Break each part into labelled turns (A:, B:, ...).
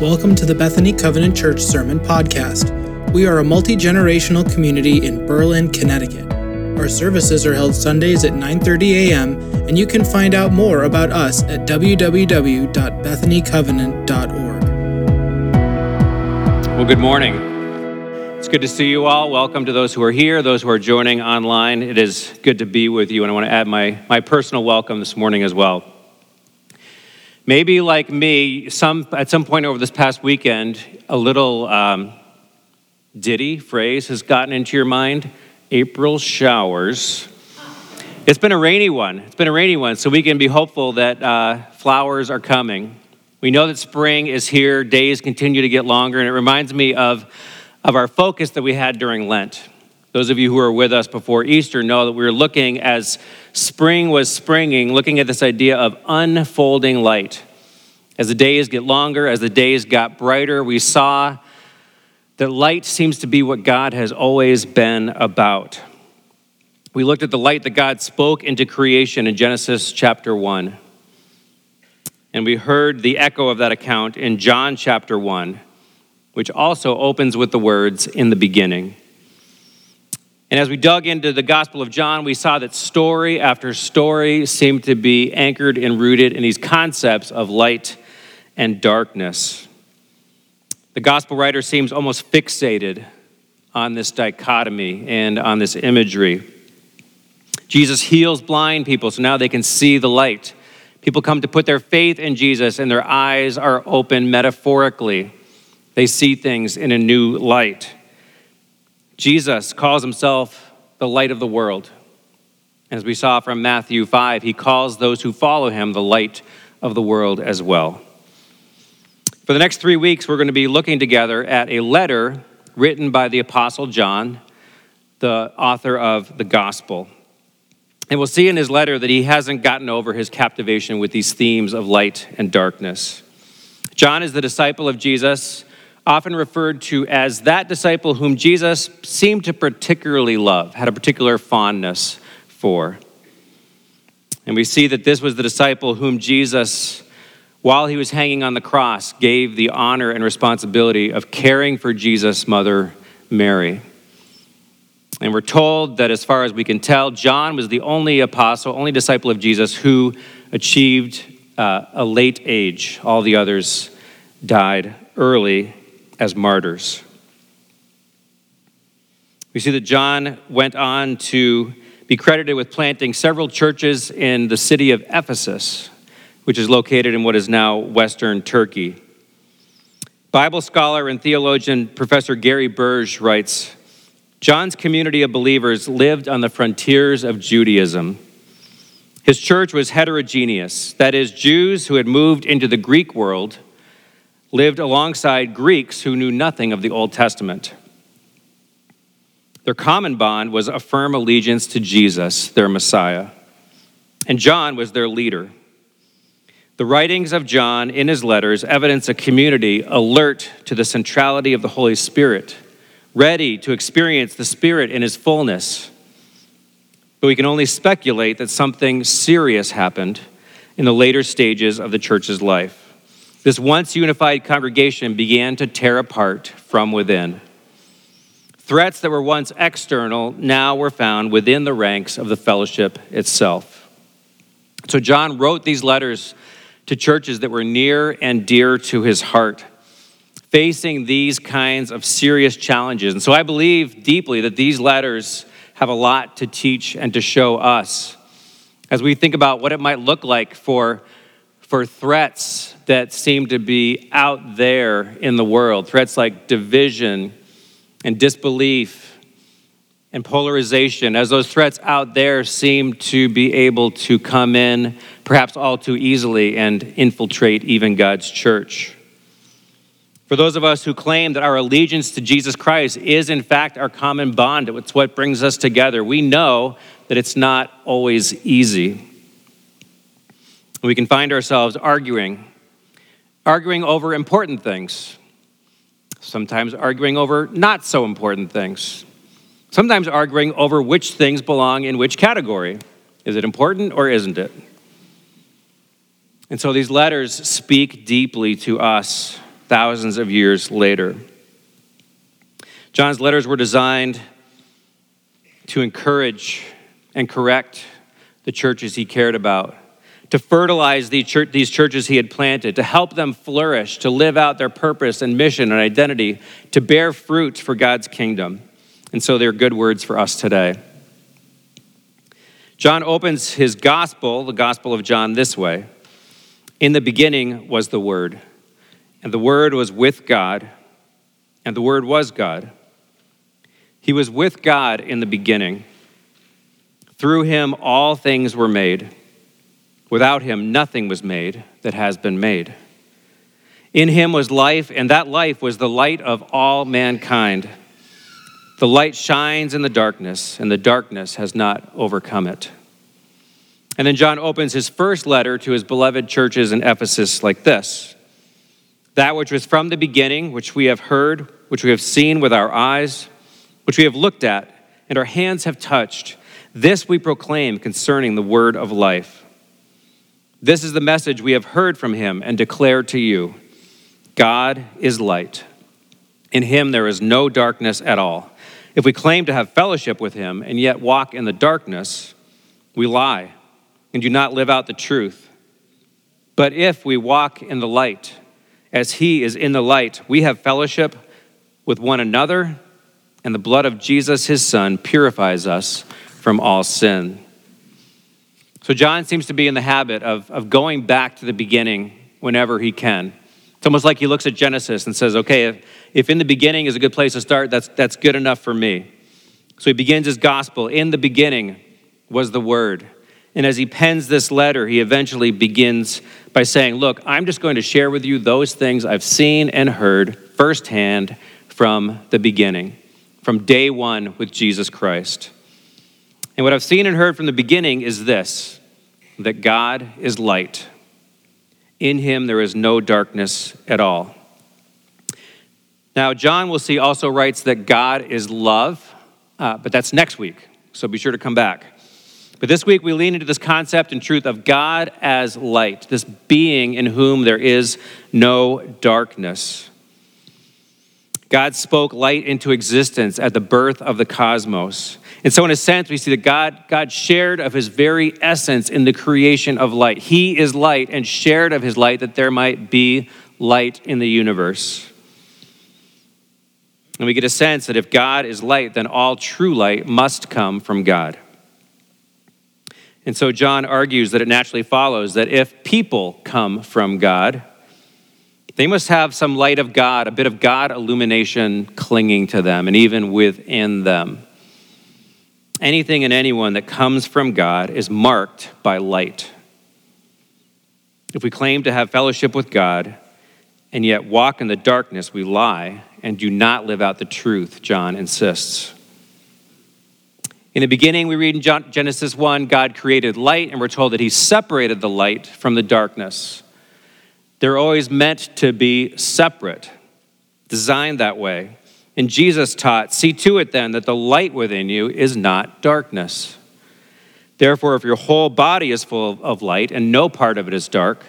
A: Welcome to the Bethany Covenant Church Sermon Podcast. We are a multi generational community in Berlin, Connecticut. Our services are held Sundays at 9:30 a.m., and you can find out more about us at www.bethanycovenant.org.
B: Well, good morning. It's good to see you all. Welcome to those who are here, those who are joining online. It is good to be with you, and I want to add my, my personal welcome this morning as well. Maybe like me, some, at some point over this past weekend, a little um, ditty phrase has gotten into your mind April showers. It's been a rainy one. It's been a rainy one, so we can be hopeful that uh, flowers are coming. We know that spring is here, days continue to get longer, and it reminds me of, of our focus that we had during Lent. Those of you who were with us before Easter know that we were looking as spring was springing, looking at this idea of unfolding light. As the days get longer, as the days got brighter, we saw that light seems to be what God has always been about. We looked at the light that God spoke into creation in Genesis chapter 1. And we heard the echo of that account in John chapter 1, which also opens with the words, in the beginning. And as we dug into the Gospel of John, we saw that story after story seemed to be anchored and rooted in these concepts of light and darkness. The Gospel writer seems almost fixated on this dichotomy and on this imagery. Jesus heals blind people so now they can see the light. People come to put their faith in Jesus and their eyes are open metaphorically. They see things in a new light. Jesus calls himself the light of the world. As we saw from Matthew 5, he calls those who follow him the light of the world as well. For the next three weeks, we're going to be looking together at a letter written by the Apostle John, the author of the Gospel. And we'll see in his letter that he hasn't gotten over his captivation with these themes of light and darkness. John is the disciple of Jesus often referred to as that disciple whom Jesus seemed to particularly love, had a particular fondness for. And we see that this was the disciple whom Jesus, while he was hanging on the cross, gave the honor and responsibility of caring for Jesus' mother, Mary. And we're told that, as far as we can tell, John was the only apostle, only disciple of Jesus who achieved uh, a late age. All the others died early as martyrs. We see that John went on to be credited with planting several churches in the city of Ephesus, which is located in what is now Western Turkey. Bible scholar and theologian Professor Gary Burge writes John's community of believers lived on the frontiers of Judaism. His church was heterogeneous, that is, Jews who had moved into the Greek world lived alongside Greeks who knew nothing of the Old Testament. Their common bond was a firm allegiance to Jesus, their Messiah, and John was their leader. The writings of John in his letters evidence a community alert to the centrality of the Holy Spirit, ready to experience the Spirit in his fullness. But we can only speculate that something serious happened in the later stages of the church's life. This once unified congregation began to tear apart from within. Threats that were once external now were found within the ranks of the fellowship itself. So John wrote these letters to churches that were near and dear to his heart, facing these kinds of serious challenges. And so I believe deeply that these letters have a lot to teach and to show us as we think about what it might look like for, for threats that seem to be out there in the world threats like division and disbelief and polarization, as those threats out there seem to be able to come in perhaps all too easily and infiltrate even God's church. For those of us who claim that our allegiance to Jesus Christ is, in fact, our common bond, it's what brings us together, we know that it's not always easy. We can find ourselves arguing arguing over important things, sometimes arguing over not so important things, sometimes arguing over which things belong in which category. Is it important or isn't it? And so these letters speak deeply to us thousands of years later. John's letters were designed to encourage and correct the churches he cared about, to fertilize these churches he had planted, to help them flourish, to live out their purpose and mission and identity, to bear fruit for God's kingdom. And so they're good words for us today. John opens his gospel, the Gospel of John, this way In the beginning was the Word, and the Word was with God, and the Word was God. He was with God in the beginning. Through him, all things were made. Without him, nothing was made that has been made. In him was life, and that life was the light of all mankind. The light shines in the darkness, and the darkness has not overcome it. And then John opens his first letter to his beloved churches in Ephesus like this That which was from the beginning, which we have heard, which we have seen with our eyes, which we have looked at, and our hands have touched, this we proclaim concerning the word of life. This is the message we have heard from him and declare to you God is light. In him there is no darkness at all. If we claim to have fellowship with him and yet walk in the darkness, we lie and do not live out the truth. But if we walk in the light, as he is in the light, we have fellowship with one another, and the blood of Jesus, his son, purifies us from all sin. So, John seems to be in the habit of, of going back to the beginning whenever he can. It's almost like he looks at Genesis and says, okay, if, if in the beginning is a good place to start, that's, that's good enough for me. So he begins his gospel. In the beginning was the Word. And as he pens this letter, he eventually begins by saying, Look, I'm just going to share with you those things I've seen and heard firsthand from the beginning, from day one with Jesus Christ. And what I've seen and heard from the beginning is this that God is light. In him there is no darkness at all. Now, John, we'll see, also writes that God is love, uh, but that's next week, so be sure to come back. But this week we lean into this concept and truth of God as light, this being in whom there is no darkness. God spoke light into existence at the birth of the cosmos. And so, in a sense, we see that God, God shared of his very essence in the creation of light. He is light and shared of his light that there might be light in the universe. And we get a sense that if God is light, then all true light must come from God. And so John argues that it naturally follows that if people come from God, they must have some light of God, a bit of God illumination clinging to them and even within them. Anything and anyone that comes from God is marked by light. If we claim to have fellowship with God and yet walk in the darkness, we lie and do not live out the truth, John insists. In the beginning, we read in Genesis 1, God created light, and we're told that He separated the light from the darkness. They're always meant to be separate, designed that way. And Jesus taught, See to it then that the light within you is not darkness. Therefore, if your whole body is full of light and no part of it is dark,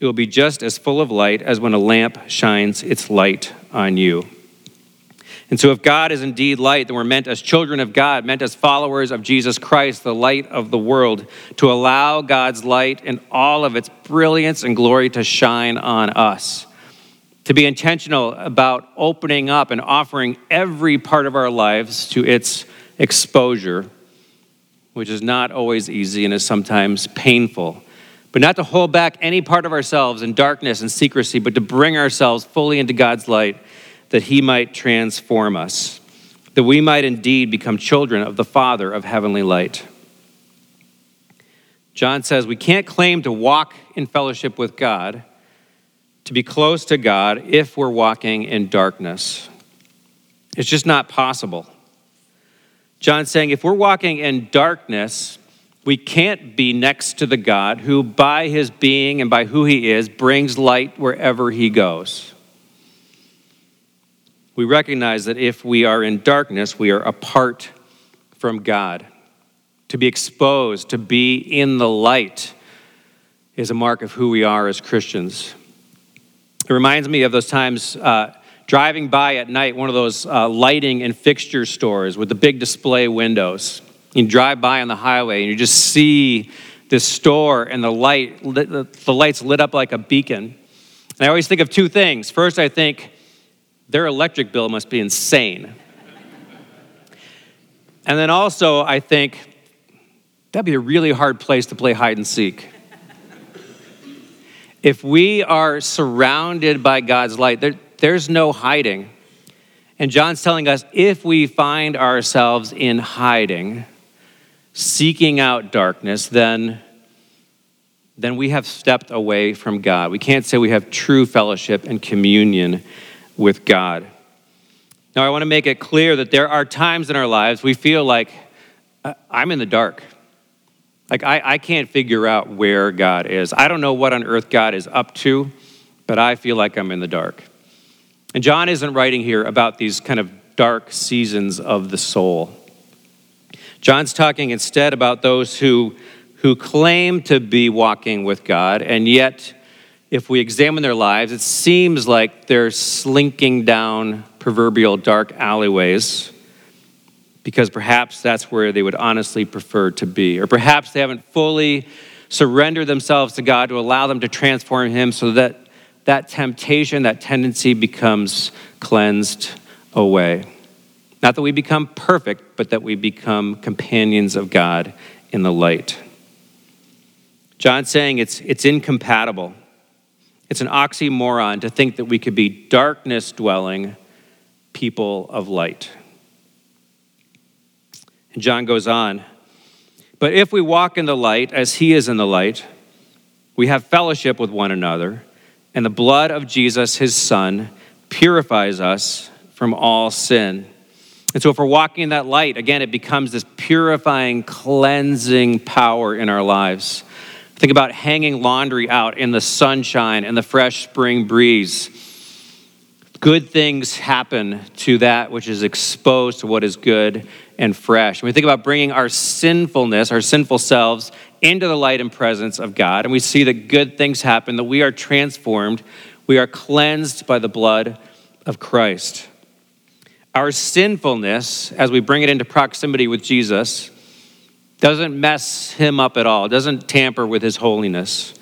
B: it will be just as full of light as when a lamp shines its light on you. And so, if God is indeed light, then we're meant as children of God, meant as followers of Jesus Christ, the light of the world, to allow God's light and all of its brilliance and glory to shine on us. To be intentional about opening up and offering every part of our lives to its exposure, which is not always easy and is sometimes painful but not to hold back any part of ourselves in darkness and secrecy, but to bring ourselves fully into God's light that He might transform us, that we might indeed become children of the Father of heavenly light. John says we can't claim to walk in fellowship with God, to be close to God, if we're walking in darkness. It's just not possible. John's saying if we're walking in darkness, we can't be next to the God who, by his being and by who he is, brings light wherever he goes. We recognize that if we are in darkness, we are apart from God. To be exposed, to be in the light, is a mark of who we are as Christians. It reminds me of those times uh, driving by at night, one of those uh, lighting and fixture stores with the big display windows. You drive by on the highway and you just see this store and the light, the lights lit up like a beacon. And I always think of two things. First, I think their electric bill must be insane. and then also, I think that'd be a really hard place to play hide and seek. if we are surrounded by God's light, there, there's no hiding. And John's telling us if we find ourselves in hiding, seeking out darkness, then, then we have stepped away from God. We can't say we have true fellowship and communion with God. Now, I want to make it clear that there are times in our lives we feel like uh, I'm in the dark. Like, I, I can't figure out where God is. I don't know what on earth God is up to, but I feel like I'm in the dark. And John isn't writing here about these kind of dark seasons of the soul. John's talking instead about those who, who claim to be walking with God, and yet, if we examine their lives, it seems like they're slinking down proverbial dark alleyways because perhaps that's where they would honestly prefer to be. Or perhaps they haven't fully surrendered themselves to God to allow them to transform Him so that that temptation, that tendency becomes cleansed away. Not that we become perfect, but that we become companions of God in the light. John's saying it's, it's incompatible. It's an oxymoron to think that we could be darkness dwelling people of light. And John goes on, but if we walk in the light as he is in the light, we have fellowship with one another, and the blood of Jesus, his son, purifies us from all sin. And so, if we're walking in that light, again, it becomes this purifying, cleansing power in our lives. Think about hanging laundry out in the sunshine and the fresh spring breeze. Good things happen to that which is exposed to what is good and fresh. When we think about bringing our sinfulness, our sinful selves, into the light and presence of God, and we see that good things happen, that we are transformed, we are cleansed by the blood of Christ. Our sinfulness, as we bring it into proximity with Jesus, doesn't mess him up at all, doesn't tamper with his holiness.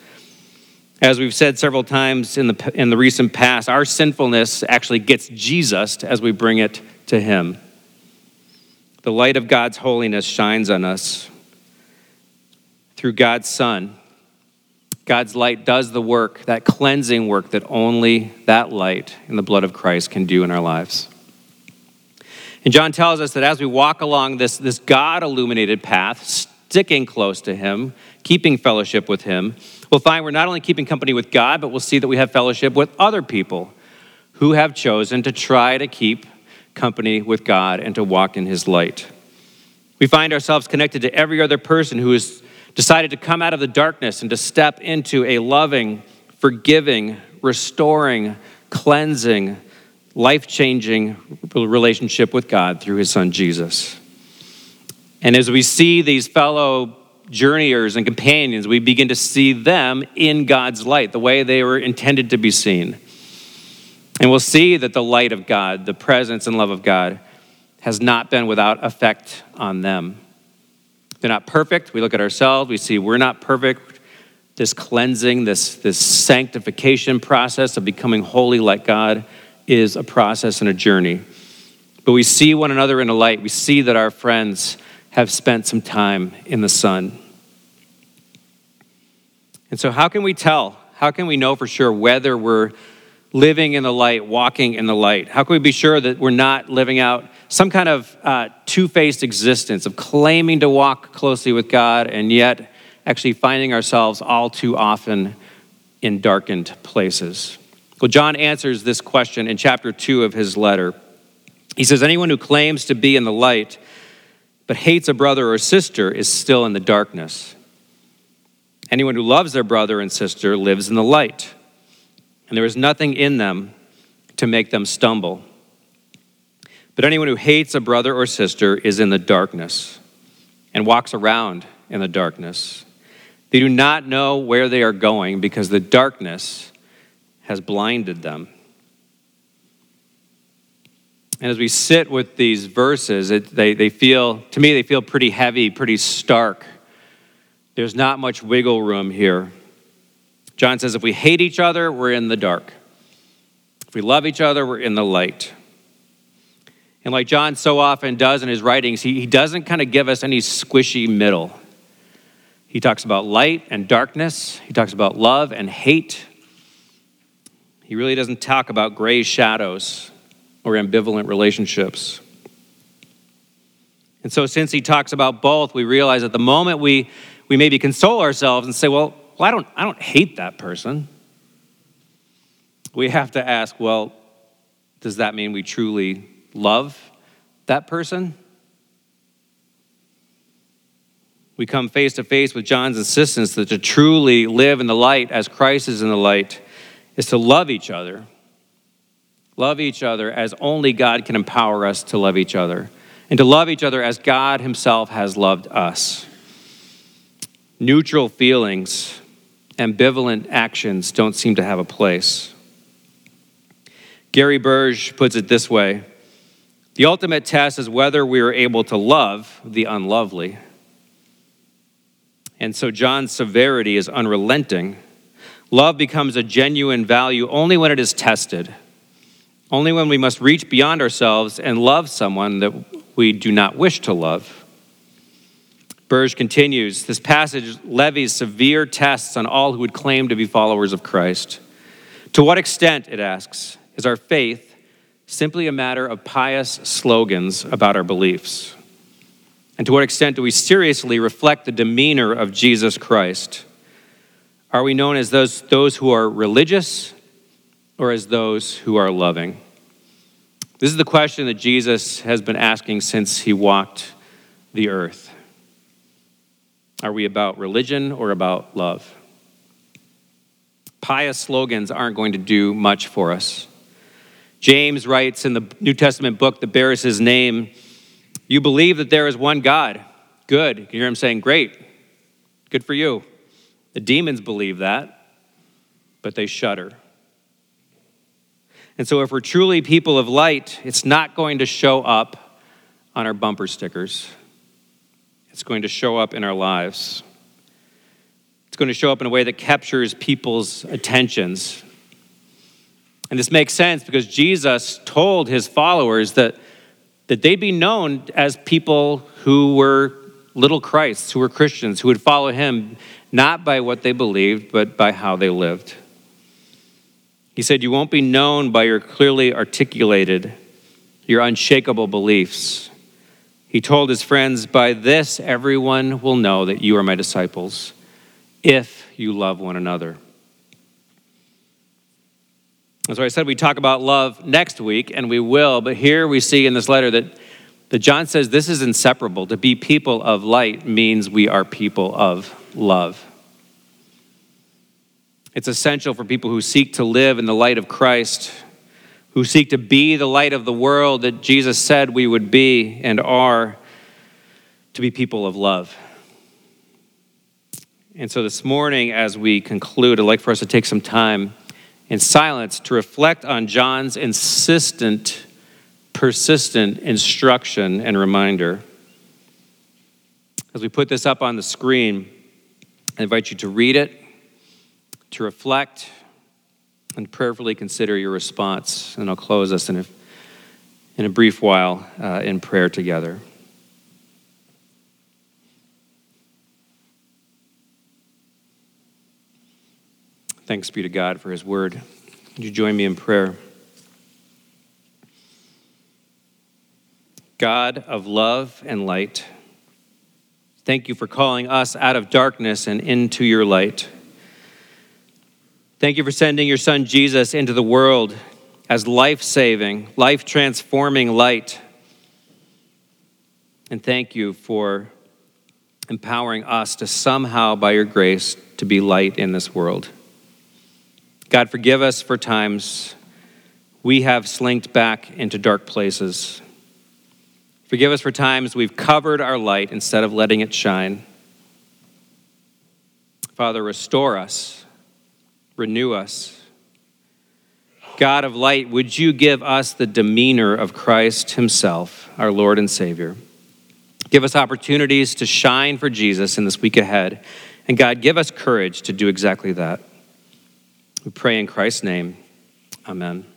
B: As we've said several times in the, in the recent past, our sinfulness actually gets Jesus as we bring it to him. The light of God's holiness shines on us through God's Son. God's light does the work, that cleansing work that only that light in the blood of Christ can do in our lives. And John tells us that as we walk along this, this God illuminated path, sticking close to Him, keeping fellowship with Him, we'll find we're not only keeping company with God, but we'll see that we have fellowship with other people who have chosen to try to keep company with God and to walk in His light. We find ourselves connected to every other person who has decided to come out of the darkness and to step into a loving, forgiving, restoring, cleansing, life changing relationship with God through his son Jesus. And as we see these fellow journeyers and companions, we begin to see them in God's light, the way they were intended to be seen. And we'll see that the light of God, the presence and love of God, has not been without effect on them. They're not perfect. We look at ourselves, we see we're not perfect. This cleansing, this, this sanctification process of becoming holy like God is a process and a journey. But we see one another in a light. We see that our friends have spent some time in the sun. And so, how can we tell? How can we know for sure whether we're living in the light, walking in the light? How can we be sure that we're not living out some kind of uh, two faced existence of claiming to walk closely with God and yet actually finding ourselves all too often in darkened places? Well, John answers this question in chapter 2 of his letter. He says, Anyone who claims to be in the light but hates a brother or sister is still in the darkness. Anyone who loves their brother and sister lives in the light, and there is nothing in them to make them stumble. But anyone who hates a brother or sister is in the darkness and walks around in the darkness. They do not know where they are going because the darkness has blinded them. And as we sit with these verses, it, they, they feel, to me, they feel pretty heavy, pretty stark. There's not much wiggle room here. John says if we hate each other, we're in the dark. If we love each other, we're in the light. And like John so often does in his writings, he, he doesn't kind of give us any squishy middle. He talks about light and darkness, he talks about love and hate. He really doesn't talk about gray shadows or ambivalent relationships. And so, since he talks about both, we realize at the moment we, we maybe console ourselves and say, well, well I, don't, I don't hate that person. We have to ask, well, does that mean we truly love that person? We come face to face with John's insistence that to truly live in the light as Christ is in the light is to love each other love each other as only God can empower us to love each other, and to love each other as God Himself has loved us. Neutral feelings, ambivalent actions don't seem to have a place. Gary Burge puts it this way The ultimate test is whether we are able to love the unlovely. And so John's severity is unrelenting. Love becomes a genuine value only when it is tested only when we must reach beyond ourselves and love someone that we do not wish to love. Burge continues this passage levies severe tests on all who would claim to be followers of Christ. To what extent, it asks, is our faith simply a matter of pious slogans about our beliefs? And to what extent do we seriously reflect the demeanor of Jesus Christ? Are we known as those, those who are religious or as those who are loving? This is the question that Jesus has been asking since he walked the earth. Are we about religion or about love? Pious slogans aren't going to do much for us. James writes in the New Testament book that bears his name You believe that there is one God. Good. You hear him saying, Great. Good for you. The demons believe that, but they shudder. And so, if we're truly people of light, it's not going to show up on our bumper stickers, it's going to show up in our lives. It's going to show up in a way that captures people's attentions. And this makes sense because Jesus told his followers that, that they'd be known as people who were little Christs, who were Christians, who would follow him not by what they believed, but by how they lived. He said, You won't be known by your clearly articulated, your unshakable beliefs. He told his friends, By this everyone will know that you are my disciples, if you love one another. And so I said we talk about love next week, and we will, but here we see in this letter that, that John says this is inseparable. To be people of light means we are people of love. It's essential for people who seek to live in the light of Christ, who seek to be the light of the world that Jesus said we would be and are, to be people of love. And so this morning, as we conclude, I'd like for us to take some time in silence to reflect on John's insistent, persistent instruction and reminder. As we put this up on the screen, I invite you to read it to reflect and prayerfully consider your response. And I'll close us in a, in a brief while uh, in prayer together. Thanks be to God for his word. Would you join me in prayer? God of love and light, thank you for calling us out of darkness and into your light. Thank you for sending your son Jesus into the world as life saving, life transforming light. And thank you for empowering us to somehow, by your grace, to be light in this world. God, forgive us for times we have slinked back into dark places. Forgive us for times we've covered our light instead of letting it shine. Father, restore us renew us. God of light, would you give us the demeanor of Christ Himself, our Lord and Savior? Give us opportunities to shine for Jesus in this week ahead. And God, give us courage to do exactly that. We pray in Christ's name. Amen.